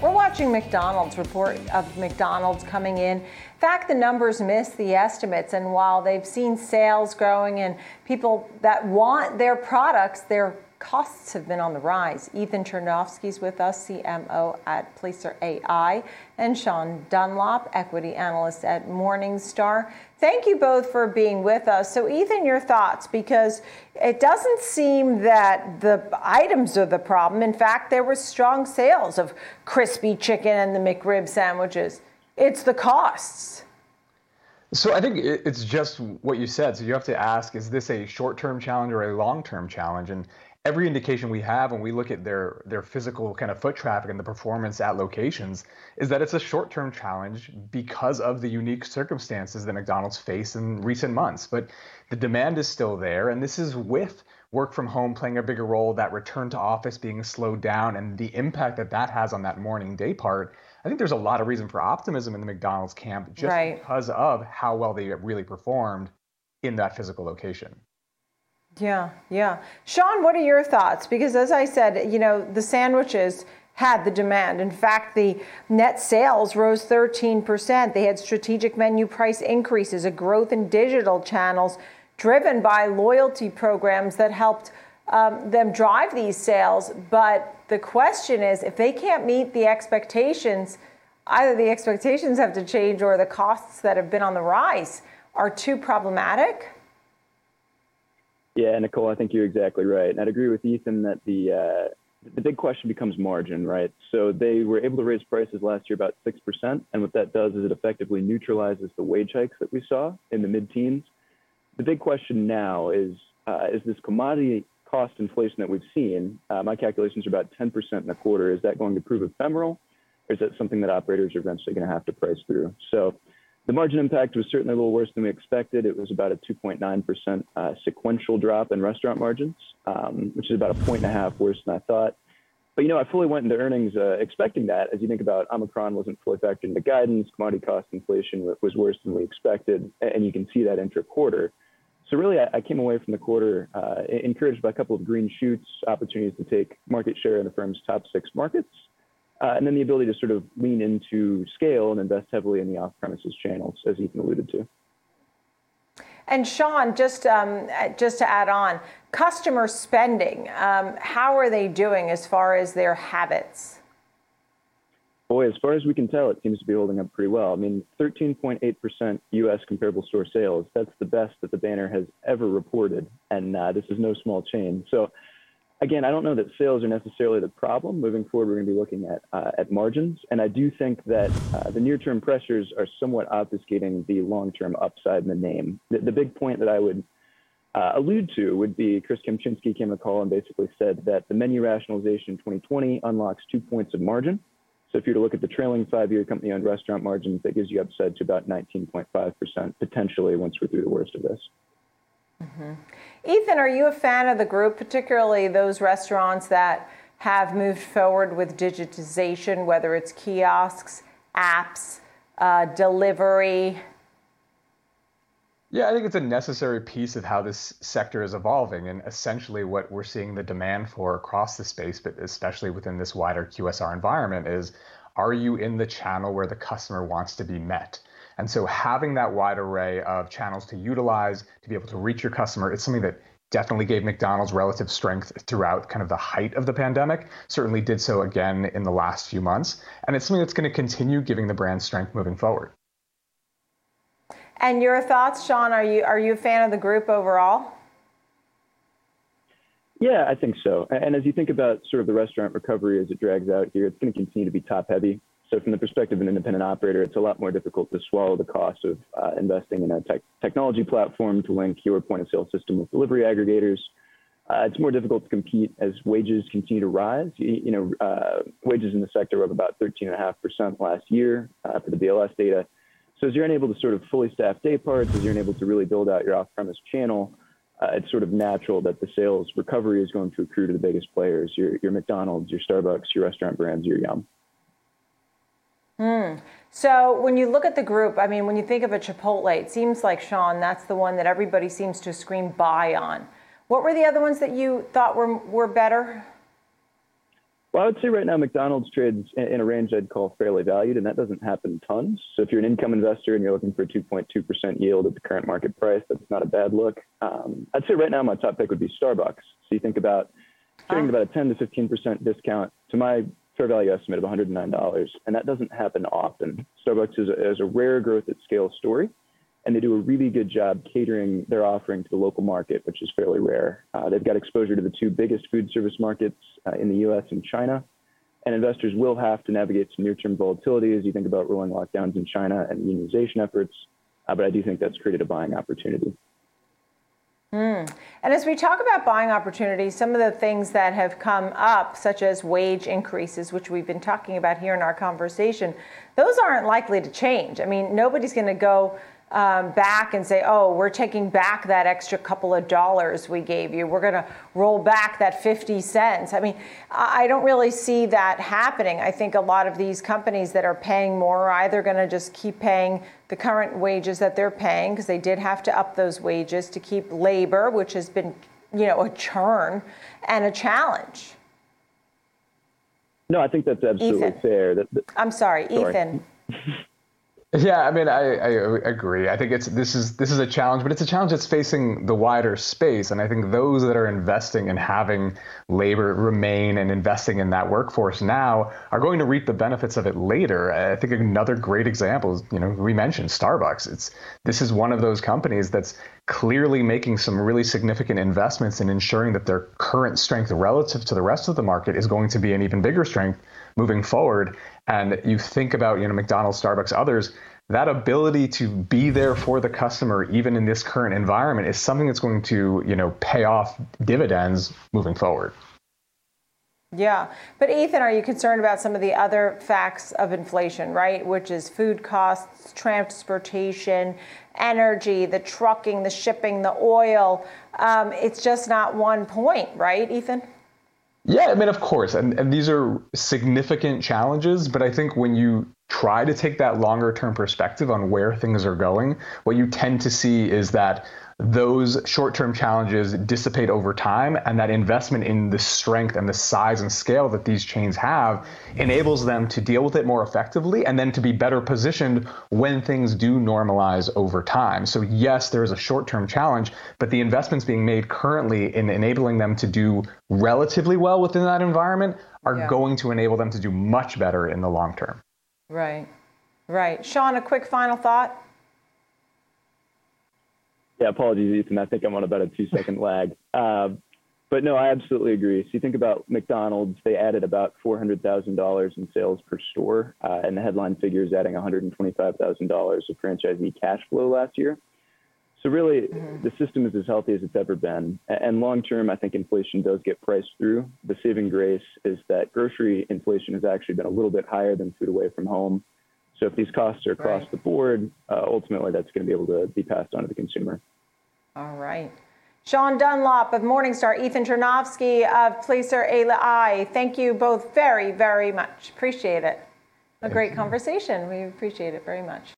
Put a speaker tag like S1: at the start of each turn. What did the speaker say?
S1: We're watching McDonald's report of McDonald's coming in. In fact, the numbers miss the estimates, and while they've seen sales growing and people that want their products, they're costs have been on the rise. Ethan Chernofsky's with us, CMO at Placer AI, and Sean Dunlop, equity analyst at Morningstar. Thank you both for being with us. So, Ethan, your thoughts, because it doesn't seem that the items are the problem. In fact, there were strong sales of crispy chicken and the McRib sandwiches. It's the costs.
S2: So I think it's just what you said. So you have to ask: Is this a short-term challenge or a long-term challenge? And every indication we have when we look at their their physical kind of foot traffic and the performance at locations is that it's a short-term challenge because of the unique circumstances that McDonald's faced in recent months. But the demand is still there, and this is with work from home playing a bigger role, that return to office being slowed down, and the impact that that has on that morning day part. I think there's a lot of reason for optimism in the McDonald's camp just right. because of how well they really performed in that physical location.
S1: Yeah, yeah. Sean, what are your thoughts? Because as I said, you know, the sandwiches had the demand. In fact, the net sales rose 13%. They had strategic menu price increases, a growth in digital channels driven by loyalty programs that helped um, them drive these sales. But the question is if they can't meet the expectations, either the expectations have to change or the costs that have been on the rise are too problematic.
S3: Yeah, Nicole, I think you're exactly right. And I'd agree with Ethan that the uh, the big question becomes margin, right? So they were able to raise prices last year about 6%. And what that does is it effectively neutralizes the wage hikes that we saw in the mid teens. The big question now is uh, is this commodity cost inflation that we've seen, uh, my calculations are about 10% in a quarter, is that going to prove ephemeral? Or is that something that operators are eventually going to have to price through? So the margin impact was certainly a little worse than we expected. It was about a 2.9% uh, sequential drop in restaurant margins, um, which is about a point and a half worse than I thought. But you know, I fully went into earnings uh, expecting that. As you think about Omicron, wasn't fully factored into guidance. Commodity cost inflation was worse than we expected, and you can see that intra-quarter. So really, I, I came away from the quarter uh, encouraged by a couple of green shoots, opportunities to take market share in the firm's top six markets, uh, and then the ability to sort of lean into scale and invest heavily in the off-premises channels, as Ethan alluded to.
S1: And Sean, just um, just to add on, customer spending, um, how are they doing as far as their habits?
S3: Boy, as far as we can tell, it seems to be holding up pretty well. I mean, 13.8% U.S. comparable store sales, that's the best that the banner has ever reported. And uh, this is no small chain. So again, I don't know that sales are necessarily the problem. Moving forward, we're going to be looking at uh, at margins, and I do think that uh, the near-term pressures are somewhat obfuscating the long-term upside in the name. The, the big point that I would uh, allude to would be Chris Kempczinski came a call and basically said that the menu rationalization in 2020 unlocks two points of margin. So if you were to look at the trailing five-year company-owned restaurant margins, that gives you upside to about 19.5% potentially once we're through the worst of this.
S1: Mm-hmm. Ethan, are you a fan of the group, particularly those restaurants that have moved forward with digitization, whether it's kiosks, apps, uh, delivery?
S2: Yeah, I think it's a necessary piece of how this sector is evolving, and essentially what we're seeing the demand for across the space, but especially within this wider QSR environment, is are you in the channel where the customer wants to be met? And so having that wide array of channels to utilize to be able to reach your customer, it's something that definitely gave McDonald's relative strength throughout kind of the height of the pandemic, certainly did so again in the last few months. And it's something that's going to continue giving the brand strength moving forward.
S1: And your thoughts, Sean, are you are you a fan of the group overall?
S3: Yeah, I think so. And as you think about sort of the restaurant recovery as it drags out here, it's going to continue to be top heavy. So from the perspective of an independent operator, it's a lot more difficult to swallow the cost of uh, investing in a tech- technology platform to link your point of sale system with delivery aggregators. Uh, it's more difficult to compete as wages continue to rise. You, you know, uh, wages in the sector were up about 13.5% last year uh, for the BLS data. So as you're unable to sort of fully staff day parts, as you're unable to really build out your off-premise channel, uh, it's sort of natural that the sales recovery is going to accrue to the biggest players, your, your McDonald's, your Starbucks, your restaurant brands, your Yum.
S1: Mm. So when you look at the group, I mean, when you think of a Chipotle, it seems like Sean, that's the one that everybody seems to scream buy on. What were the other ones that you thought were were better?
S3: Well, I would say right now McDonald's trades in a range I'd call fairly valued, and that doesn't happen tons. So if you're an income investor and you're looking for a 2.2% yield at the current market price, that's not a bad look. Um, I'd say right now my top pick would be Starbucks. So you think about trading about a 10 to 15% discount to my fair value estimate of $109, and that doesn't happen often. Starbucks is a, is a rare growth at scale story and they do a really good job catering their offering to the local market, which is fairly rare. Uh, they've got exposure to the two biggest food service markets uh, in the US and China, and investors will have to navigate some near term volatility as you think about rolling lockdowns in China and unionization efforts, uh, but I do think that's created a buying opportunity.
S1: Mm. And as we talk about buying opportunities, some of the things that have come up, such as wage increases, which we've been talking about here in our conversation, those aren't likely to change. I mean, nobody's going to go um, back and say, oh, we're taking back that extra couple of dollars we gave you. We're going to roll back that 50 cents. I mean, I don't really see that happening. I think a lot of these companies that are paying more are either going to just keep paying the current wages that they're paying because they did have to up those wages to keep labor, which has been, you know, a churn and a challenge.
S3: No, I think that's absolutely
S1: Ethan.
S3: fair. That,
S1: that, I'm sorry, sorry. Ethan.
S2: Yeah, I mean, I, I agree. I think it's this is this is a challenge, but it's a challenge that's facing the wider space. And I think those that are investing in having labor remain and investing in that workforce now are going to reap the benefits of it later. I think another great example is, you know, we mentioned Starbucks. It's this is one of those companies that's clearly making some really significant investments in ensuring that their current strength relative to the rest of the market is going to be an even bigger strength moving forward and you think about you know McDonald's, Starbucks, others, that ability to be there for the customer even in this current environment is something that's going to you know pay off dividends moving forward.
S1: Yeah. But Ethan, are you concerned about some of the other facts of inflation, right? Which is food costs, transportation, energy, the trucking, the shipping, the oil. Um, it's just not one point, right, Ethan?
S2: Yeah, I mean, of course, and, and these are significant challenges, but I think when you try to take that longer term perspective on where things are going, what you tend to see is that those short-term challenges dissipate over time and that investment in the strength and the size and scale that these chains have enables them to deal with it more effectively and then to be better positioned when things do normalize over time. So yes there's a short-term challenge but the investments being made currently in enabling them to do relatively well within that environment are yeah. going to enable them to do much better in the long term.
S1: Right. Right. Sean a quick final thought
S3: yeah, apologies, Ethan. I think I'm on about a two second lag. Uh, but no, I absolutely agree. So you think about McDonald's, they added about $400,000 in sales per store, uh, and the headline figure is adding $125,000 of franchisee cash flow last year. So really, mm-hmm. the system is as healthy as it's ever been. And long term, I think inflation does get priced through. The saving grace is that grocery inflation has actually been a little bit higher than food away from home. So if these costs are across right. the board, uh, ultimately that's going to be able to be passed on to the consumer.
S1: All right. Sean Dunlop of Morningstar, Ethan Chernofsky of Placer AI. Thank you both very, very much. Appreciate it. A great conversation. We appreciate it very much.